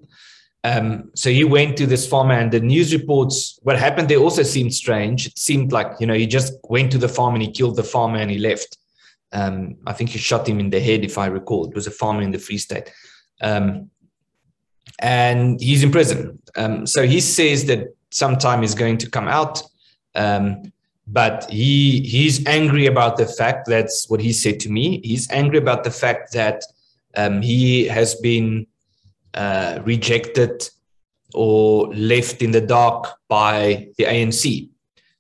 Um, so he went to this farmer and the news reports, what happened there also seemed strange. It seemed like, you know, he just went to the farm and he killed the farmer and he left. Um, I think he shot him in the head, if I recall. It was a farmer in the Free State. Um, and he's in prison. Um, so he says that sometime is going to come out. Um, but he he's angry about the fact that's what he said to me. He's angry about the fact that um, he has been uh, rejected or left in the dark by the ANC.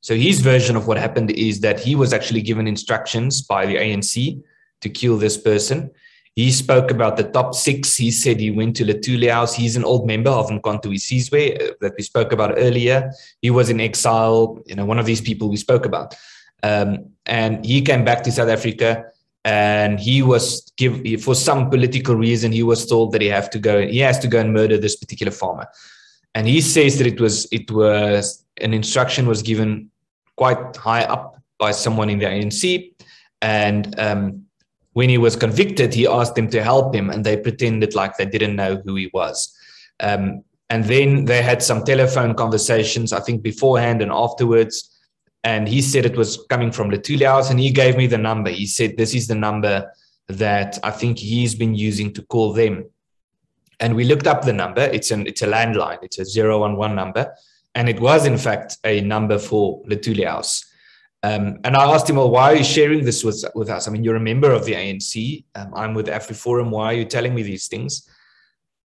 So his version of what happened is that he was actually given instructions by the ANC to kill this person He spoke about the top six. He said he went to Luthuli House. He's an old member of Mkhonto weSizwe uh, that we spoke about earlier. He was in exile, you know, one of these people we spoke about. Um, and he came back to South Africa and he was give for some political reason he was told that he have to go he has to go and murder this particular farmer and he says that it was it was an instruction was given quite high up by someone in the ANC and um, when he was convicted, he asked them to help him, and they pretended like they didn't know who he was. Um, and then they had some telephone conversations, I think beforehand and afterwards. And he said it was coming from Luthuli House, and he gave me the number. He said, This is the number that I think he's been using to call them. And we looked up the number. It's an it's a landline, it's a 011 number. And it was, in fact, a number for Luthuli House. Um, and I asked him, well, why are you sharing this with, with us? I mean, you're a member of the ANC. Um, I'm with AfriForum. Why are you telling me these things?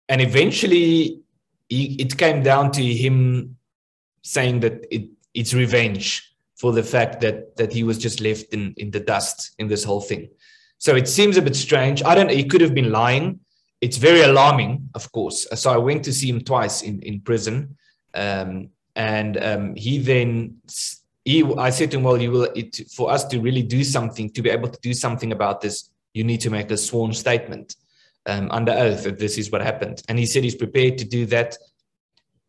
And eventually, he, it came down to him saying that it, it's revenge for the fact that that he was just left in, in the dust in this whole thing. So it seems a bit strange. I don't. He could have been lying. It's very alarming, of course. So I went to see him twice in in prison, um, and um, he then he, I said to him, well, you will, it, for us to really do something, to be able to do something about this, you need to make a sworn statement um, under oath that this is what happened. And he said he's prepared to do that.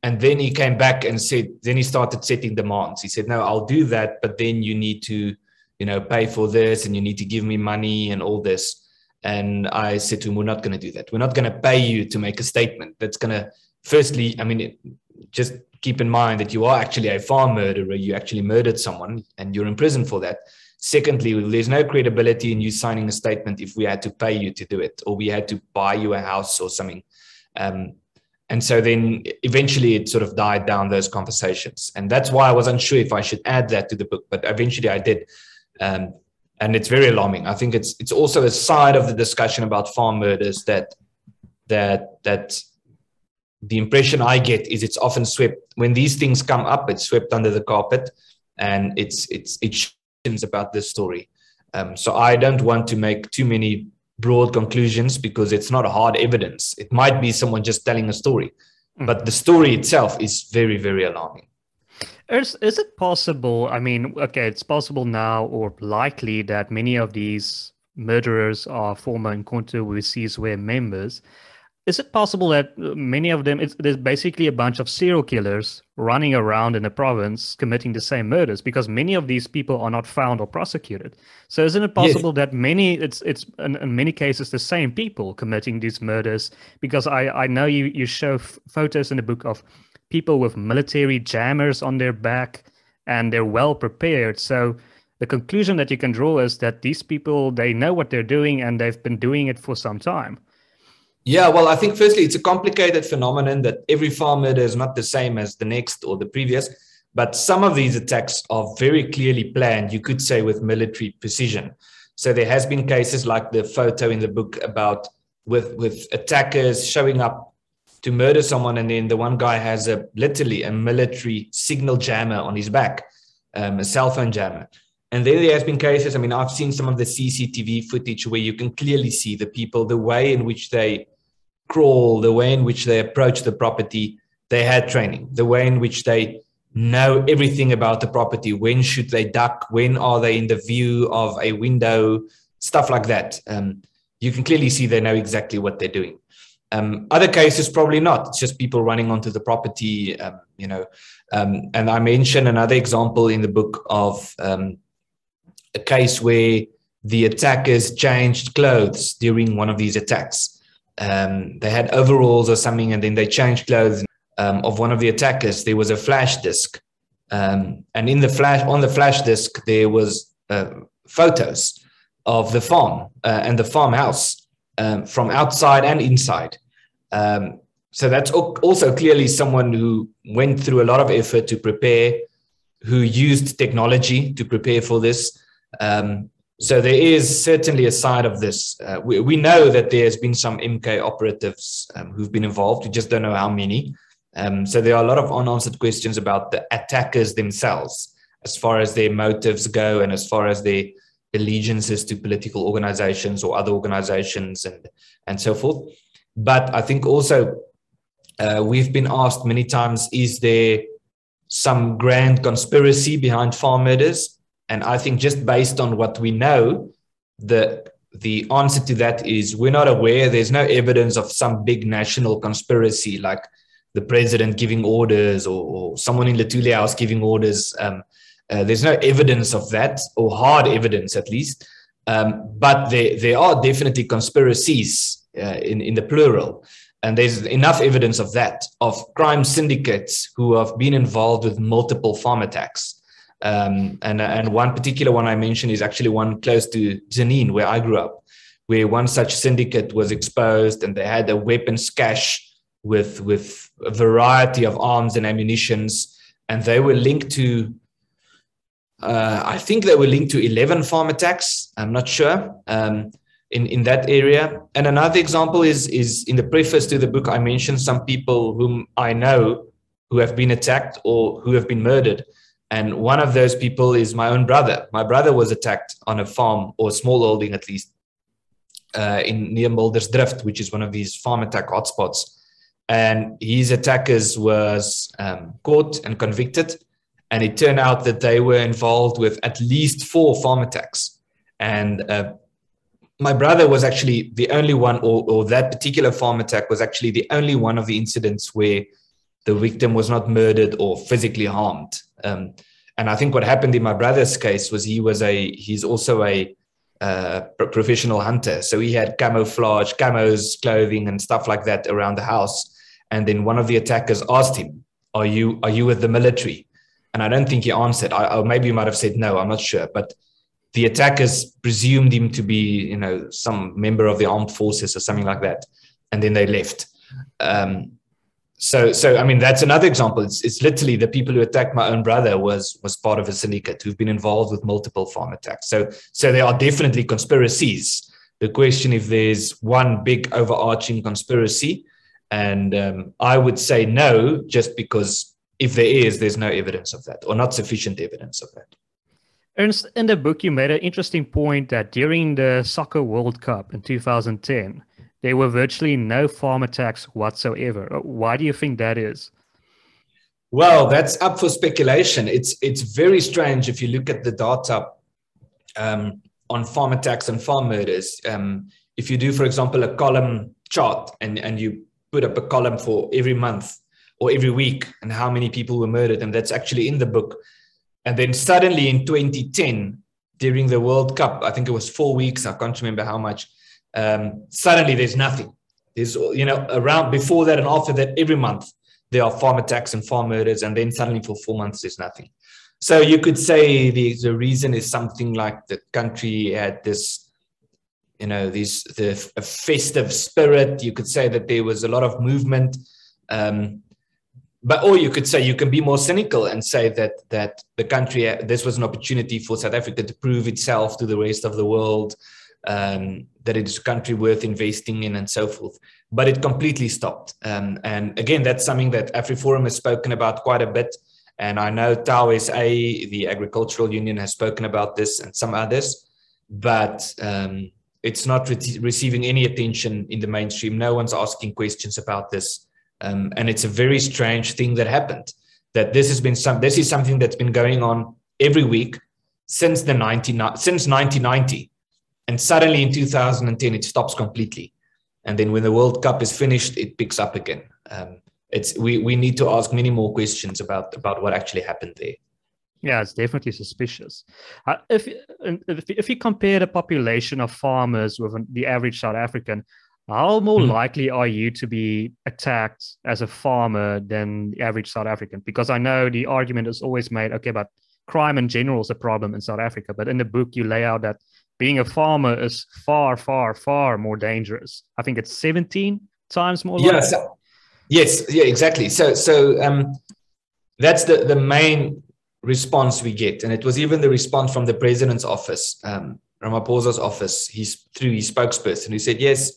And then he came back and said, then he started setting demands. He said, no, I'll do that, but then you need to, you know, pay for this and you need to give me money and all this. And I said to him, we're not going to do that. We're not going to pay you to make a statement. That's going to, firstly, I mean, just keep in mind that you are actually a farm murderer. You actually murdered someone and you're in prison for that. Secondly, there's no credibility in you signing a statement if we had to pay you to do it or we had to buy you a house or something. Um, and so then eventually it sort of died down those conversations. And that's why I was unsure if I should add that to the book, but eventually I did. Um, and it's very alarming. I think it's it's also a side of the discussion about farm murders that that that the impression I get is it's often swept when these things come up. It's swept under the carpet, and it's it's it's about this story. Um, so I don't want to make too many broad conclusions because it's not hard evidence. It might be someone just telling a story, mm. but the story itself is very very alarming. Is, is it possible? I mean, okay, it's possible now or likely that many of these murderers are former Mkhonto weSizwe members is it possible that uh, many of them it's, there's basically a bunch of serial killers running around in the province committing the same murders because many of these people are not found or prosecuted? So isn't it possible yes. that many it's it's in, in, many cases the same people committing these murders? Because i i know you you show f- photos in the book of people with military jammers on their back and they're well prepared. So the conclusion that you can draw is that these people they know what they're doing and they've been doing it for some time yeah, well, I think firstly, it's a complicated phenomenon that every farm murder is not the same as the next or the previous. But some of these attacks are very clearly planned, you could say, with military precision. So there has been cases like the photo in the book about with with attackers showing up to murder someone, and then the one guy has a literally a military signal jammer on his back, um, a cell phone jammer. And then there has been cases. I mean, I've seen some of the CCTV footage where you can clearly see the people, the way in which they crawl, the way in which they approach the property. They had training, the way in which they know everything about the property. When should they duck? When are they in the view of a window? Stuff like that. Um, you can clearly see they know exactly what they're doing. Um, other cases, probably not. It's just people running onto the property, um, you know. Um, and I mentioned another example in the book of um, a case where the attackers changed clothes during one of these attacks. Um, they had overalls or something, and then they changed clothes um, of one of the attackers. There was a flash disk, um, and in the flash on the flash disk there was uh, photos of the farm uh, and the farmhouse um, from outside and inside. Um, so that's also clearly someone who went through a lot of effort to prepare, who used technology to prepare for this, um, so there is certainly a side of this. Uh, we, we know that there's been some MK operatives um, who've been involved. We just don't know how many. Um, so there are a lot of unanswered questions about the attackers themselves, as far as their motives go, and as far as their allegiances to political organizations or other organizations and and so forth. But I think also uh, we've been asked many times: Is there some grand conspiracy behind farm murders? And I think just based on what we know, the the answer to that is we're not aware. There's no evidence of some big national conspiracy like the president giving orders or, or someone in Luthuli House giving orders. Um, uh, there's no evidence of that, or hard evidence at least. Um, but there, there are definitely conspiracies uh, in, in the plural. And there's enough evidence of that, of crime syndicates who have been involved with multiple farm attacks. Um, and, and one particular one I mentioned is actually one close to Janine, where I grew up, where one such syndicate was exposed and they had a weapons cache with, with a variety of arms and ammunitions. And they were linked to uh, I think they were linked to 11 farm attacks. I'm not sure um, in, in that area. And another example is, is in the preface to the book, I mentioned some people whom I know who have been attacked or who have been murdered. And one of those people is my own brother. My brother was attacked on a farm or small holding at least uh, in near Muldersdrift, which is one of these farm attack hotspots. And his attackers was um, caught and convicted and it turned out that they were involved with at least four farm attacks. And uh, my brother was actually the only one, or, or that particular farm attack was actually the only one of the incidents where the victim was not murdered or physically harmed. Um, and I think what happened in my brother's case was he was a he's also a uh, professional hunter, so he had camouflage, camos, clothing, and stuff like that around the house. And then one of the attackers asked him, "Are you are you with the military?" And I don't think he answered. I, or maybe he might have said no. I'm not sure. But the attackers presumed him to be, you know, some member of the armed forces or something like that, and then they left. Um, so, so I mean, that's another example. It's, it's literally the people who attacked my own brother was was part of a syndicate who've been involved with multiple farm attacks. So, so there are definitely conspiracies. The question if there's one big overarching conspiracy, and um, I would say no, just because if there is, there's no evidence of that or not sufficient evidence of that. Ernst, in the book, you made an interesting point that during the Soccer World Cup in 2010, there were virtually no farm attacks whatsoever. Uh, why do you think that is? Well, that's up for speculation. It's it's very strange if you look at the data um, on farm attacks and farm murders. Um, if you do, for example, a column chart and, and you put up a column for every month or every week and how many people were murdered. And that's actually in the book. And then suddenly in 2010, during the World Cup, I think it was four weeks, I can't remember how much, um, suddenly there's nothing. There's, you know, around before that and after that, every month there are farm attacks and farm murders. And then suddenly for four months, there's nothing. So you could say the, the reason is something like the country had this, you know, this the festive spirit. You could say that there was a lot of movement. Um, but or you could say you can be more cynical and say that that the country this was an opportunity for South Africa to prove itself to the rest of the world um, that it is a country worth investing in and so forth. But it completely stopped. Um, and again, that's something that AfriForum has spoken about quite a bit. And I know TAU SA, the Agricultural Union, has spoken about this and some others, but um, it's not re- receiving any attention in the mainstream. No one's asking questions about this. Um, and it's a very strange thing that happened. That this has been some. This is something that's been going on every week since the 19, since 1990, and suddenly in 2010 it stops completely, and then when the World Cup is finished, it picks up again. Um, it's we we need to ask many more questions about about what actually happened there. Yeah, it's definitely suspicious. Uh, if, if if you compare the population of farmers with the average South African, how more mm. likely are you to be attacked as a farmer than the average South African? Because I know the argument is always made, okay, but crime in general is a problem in South Africa. But in the book, you lay out that being a farmer is far, far, far more dangerous. I think it's 17 times more. Yes. yes. Yeah, exactly. So, so um, that's the, the main response we get. And it was even the response from the president's office, um, Ramaphosa's office, he's through his spokesperson, who said, yes,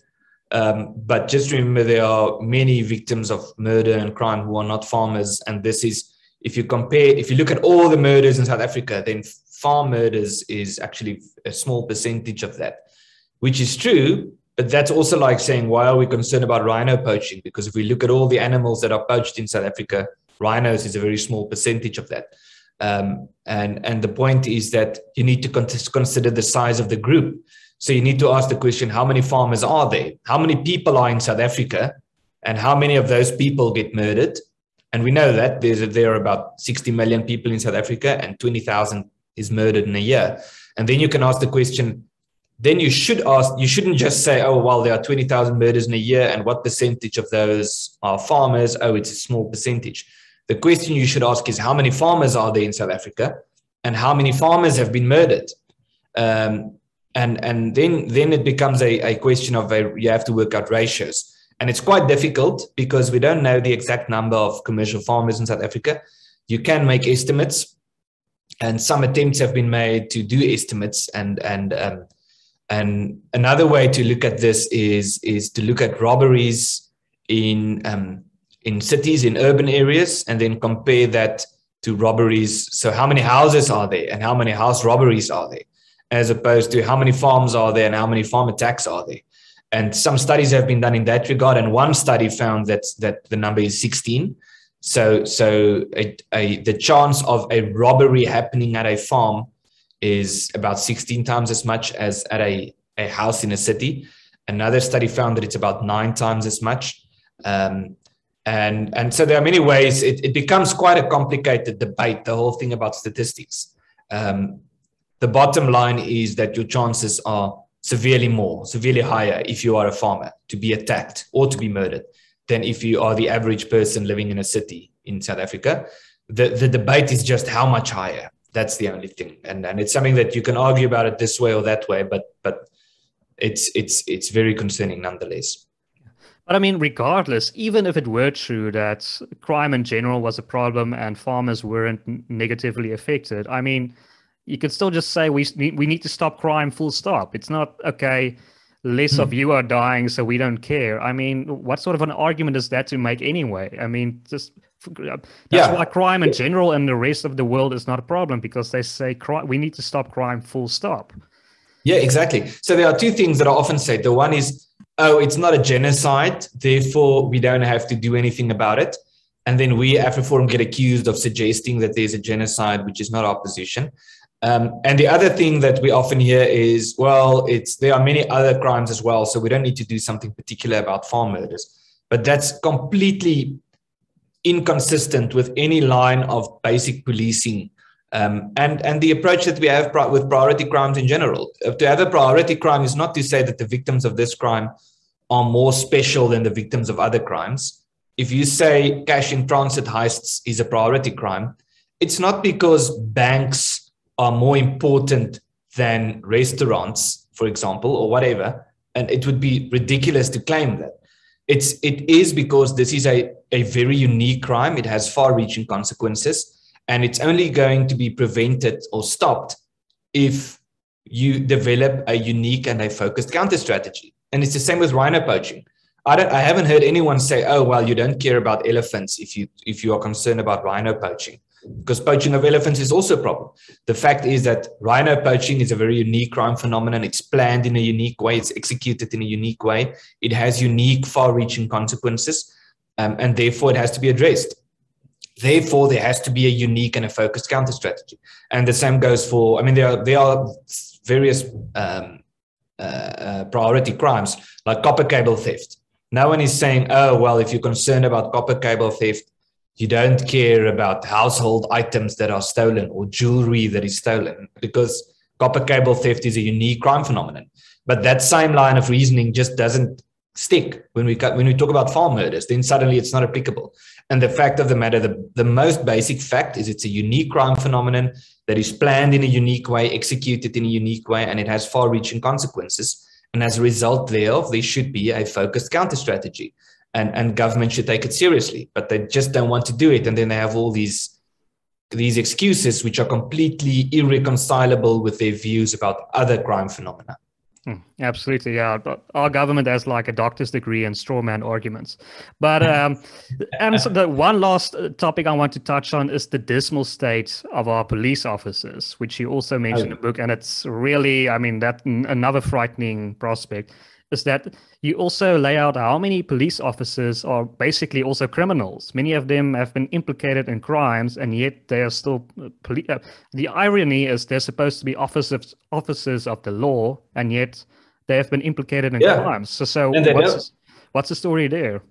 um, but just remember, there are many victims of murder and crime who are not farmers. And this is, if you compare, if you look at all the murders in South Africa, then farm murders is actually a small percentage of that, which is true. But that's also like saying, why are we concerned about rhino poaching? Because if we look at all the animals that are poached in South Africa, rhinos is a very small percentage of that. Um, and, and the point is that you need to consider the size of the group. So you need to ask the question how many farmers are there? How many people are in South Africa? And how many of those people get murdered? And we know that there are about 60 million people in South Africa and 20,000 is murdered in a year. And then you can ask the question, then you should ask, you shouldn't just say, oh, well, there are 20,000 murders in a year. And what percentage of those are farmers? Oh, it's a small percentage. The question you should ask is how many farmers are there in South Africa and how many farmers have been murdered? Um, and and then, then it becomes a, a question of a, you have to work out ratios. And it's quite difficult because we don't know the exact number of commercial farmers in South Africa. You can make estimates, and some attempts have been made to do estimates. And and um, and another way to look at this is is to look at robberies in um, in cities in urban areas, and then compare that to robberies. So how many houses are there, and how many house robberies are there, as opposed to how many farms are there and how many farm attacks are there and some studies have been done in that regard and one study found that that the number is 16 so so a, a, the chance of a robbery happening at a farm is about 16 times as much as at a, a house in a city. Another study found that it's about nine times as much. Um, and and so there are many ways. It, it becomes quite a complicated debate the whole thing about statistics. Um, the bottom line is that your chances are severely more, severely higher if you are a farmer to be attacked or to be murdered than if you are the average person living in a city in South Africa. The, the debate is just how much higher. That's the only thing. And, and it's something that you can argue about it this way or that way, but, but it's, it's, it's very concerning nonetheless. But I mean, regardless, even if it were true that crime in general was a problem and farmers weren't negatively affected, I mean, you could still just say we we need to stop crime full stop it's not okay less of hmm. you are dying so we don't care. I mean what sort of an argument is that to make anyway? I mean just uh, that's yeah. why crime in general and the rest of the world is not a problem because they say crime, we need to stop crime full stop. Yeah exactly. So there are two things that are often said the one is oh it's not a genocide therefore we don't have to do anything about it. And then we AfriForum get accused of suggesting that there's a genocide which is not our position um, and the other thing that we often hear is, well, it's there are many other crimes as well, so we don't need to do something particular about farm murders. But that's completely inconsistent with any line of basic policing um, and and the approach that we have with priority crimes in general. Uh, to have a priority crime is not to say that the victims of this crime are more special than the victims of other crimes. If you say cash in transit heists is a priority crime, it's not because banks are more important than restaurants, for example, or whatever. And it would be ridiculous to claim that. It's it is because this is a, a very unique crime. It has far-reaching consequences, and it's only going to be prevented or stopped if you develop a unique and a focused counter strategy. And it's the same with rhino poaching. I don't I haven't heard anyone say, oh well, you don't care about elephants if you if you are concerned about rhino poaching because poaching of elephants is also a problem. The fact is that rhino poaching is a very unique crime phenomenon. It's planned in a unique way, it's executed in a unique way, it has unique, far reaching consequences, um, and therefore it has to be addressed. Therefore, there has to be a unique and a focused counter strategy. And the same goes for, I mean, there are, there are various um, uh, uh, priority crimes like copper cable theft. No one is saying, oh, well, if you're concerned about copper cable theft, you don't care about household items that are stolen or jewelry that is stolen because copper cable theft is a unique crime phenomenon. But that same line of reasoning just doesn't stick when we when we talk about farm murders. Then suddenly it's not applicable. And the fact of the matter, the, the most basic fact is it's a unique crime phenomenon that is planned in a unique way, executed in a unique way, and it has far-reaching consequences. And as a result thereof, there should be a focused counter strategy and and government should take it seriously but they just don't want to do it and then they have all these these excuses which are completely irreconcilable with their views about other crime phenomena Mm, absolutely, yeah. But our government has like a doctor's degree in strawman arguments. But um, and so the one last uh, topic I want to touch on is the dismal state of our police officers, which you also mentioned oh. in the book, and it's really, I mean, that another frightening prospect is that you also lay out how many police officers are basically also criminals. Many of them have been implicated in crimes, and yet they are still uh, police. Uh, the irony is they're supposed to be officers officers of the law, and yet they have been implicated in yeah. crimes. So, so what's, what's the story there?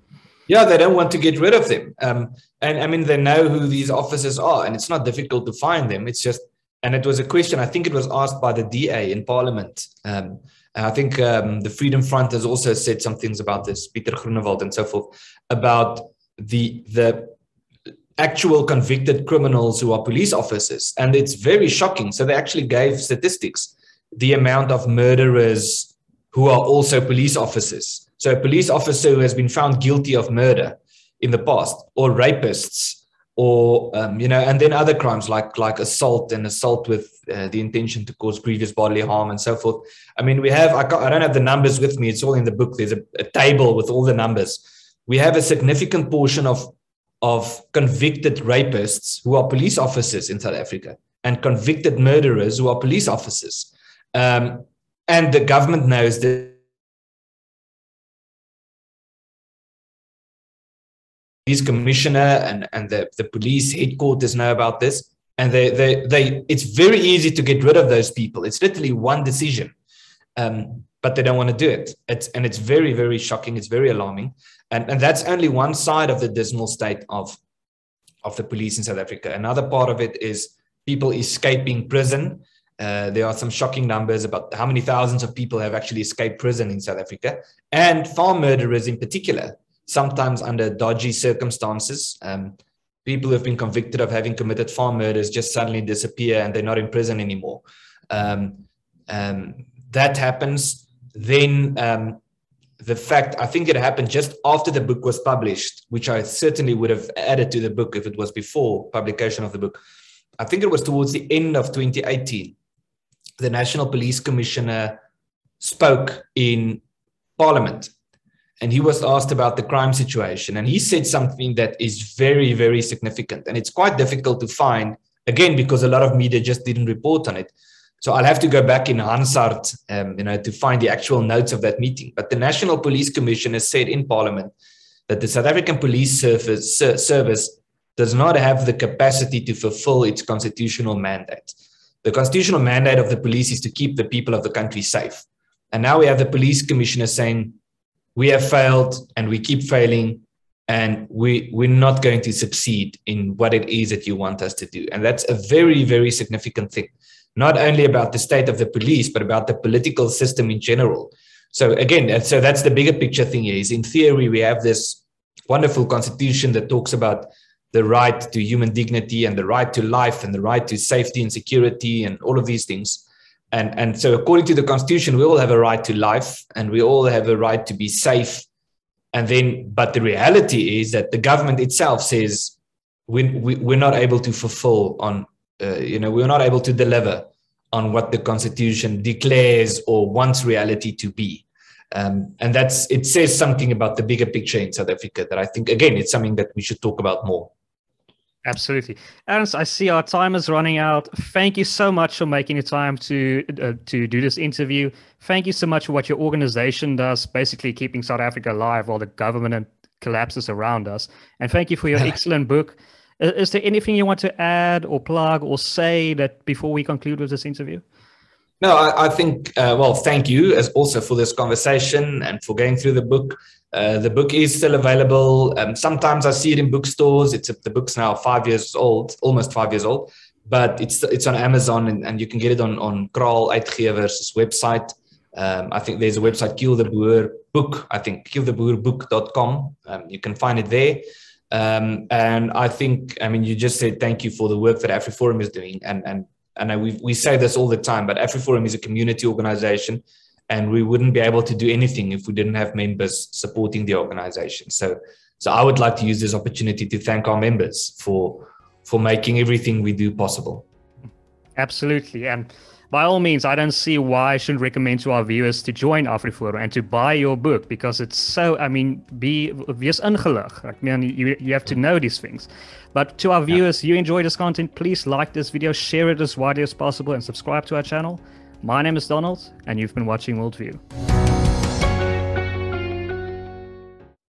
Yeah, they don't want to get rid of them. Um, and I mean, they know who these officers are, and it's not difficult to find them. It's just, and it was a question, I think it was asked by the DA in Parliament. Um, I think um, the Freedom Front has also said some things about this, Pieter Groenewald and so forth, about the the actual convicted criminals who are police officers, and it's very shocking. So they actually gave statistics, the amount of murderers who are also police officers. So a police officer who has been found guilty of murder in the past, or rapists, or um, you know, and then other crimes like like assault and assault with uh, the intention to cause grievous bodily harm and so forth. I mean, we have I, I don't have the numbers with me; it's all in the book. There's a, a table with all the numbers. We have a significant portion of of convicted rapists who are police officers in South Africa and convicted murderers who are police officers. Um, and the government knows that police commissioner and, and the, the police headquarters know about this. And they, they, they, it's very easy to get rid of those people. It's literally one decision, um, but they don't want to do it. It's, and it's very, very shocking. It's very alarming. And, and that's only one side of the dismal state of, of the police in South Africa. Another part of it is people escaping prison. Uh, there are some shocking numbers about how many thousands of people have actually escaped prison in South Africa, and farm murderers in particular sometimes under dodgy circumstances. Um, people who have been convicted of having committed farm murders just suddenly disappear and they're not in prison anymore. Um, um, that happens. Then um, the fact, I think it happened just after the book was published, which I certainly would have added to the book if it was before publication of the book. I think it was towards the end of 2018. The National Police Commissioner spoke in Parliament and he was asked about the crime situation. And he said something that is very very significant. And it's quite difficult to find again because a lot of media just didn't report on it. So i'll have to go back in hansard um, you know to find the actual notes of that meeting. But the national police commissioner said in parliament that the south african police service, service does not have the capacity to fulfill its constitutional mandate. The constitutional mandate of the police is to keep the people of the country safe. And now we have the police commissioner saying we have failed and we keep failing and we we're not going to succeed in what it is that you want us to do. And that's a very very significant thing. Not only about the state of the police but about the political system in general. So again so that's the bigger picture thing is in theory we have this wonderful constitution that talks about the right to human dignity and the right to life and the right to safety and security and all of these things and and so according to the constitution we all have a right to life and we all have a right to be safe. And then but the reality is that the government itself says we, we we're not able to fulfill on uh, you know we're not able to deliver on what the constitution declares or wants reality to be. Um, and that's it says something about the bigger picture in south africa that i think again it's something that we should talk about more Absolutely, Ernst. I see our time is running out. Thank you so much for making the time to uh, to do this interview. Thank you so much for what your organization does, basically keeping South Africa alive while the government collapses around us. And thank you for your excellent book. Is there anything you want to add or plug or say that before we conclude with this interview? No, I, I think, uh, well, thank you as also for this conversation and for going through the book. Uh, the book is still available. Um, sometimes I see it in bookstores. It's the book's now five years old, almost five years old, but it's it's on Amazon and, and you can get it on on Kraal Uitgewers' website. Um, I think there's a website, Kill the Boer book. I think kill killtheboerbook.com. Um, you can find it there. Um, and I think, I mean, you just said thank you for the work that AfriForum is doing, and and and we we say this all the time, but AfriForum is a community organization and we wouldn't be able to do anything if we didn't have members supporting the organization. So, so I would like to use this opportunity to thank our members for for making everything we do possible. Absolutely, and by all means, I don't see why I shouldn't recommend to our viewers to join AfriForum and to buy your book because it's so, I mean, be wees ingelig. I mean, you, you have to know these things. But to our viewers, yeah. you enjoy this content, please like this video, share it as widely as possible, and subscribe to our channel. My name is Donald, and you've been watching Worldview.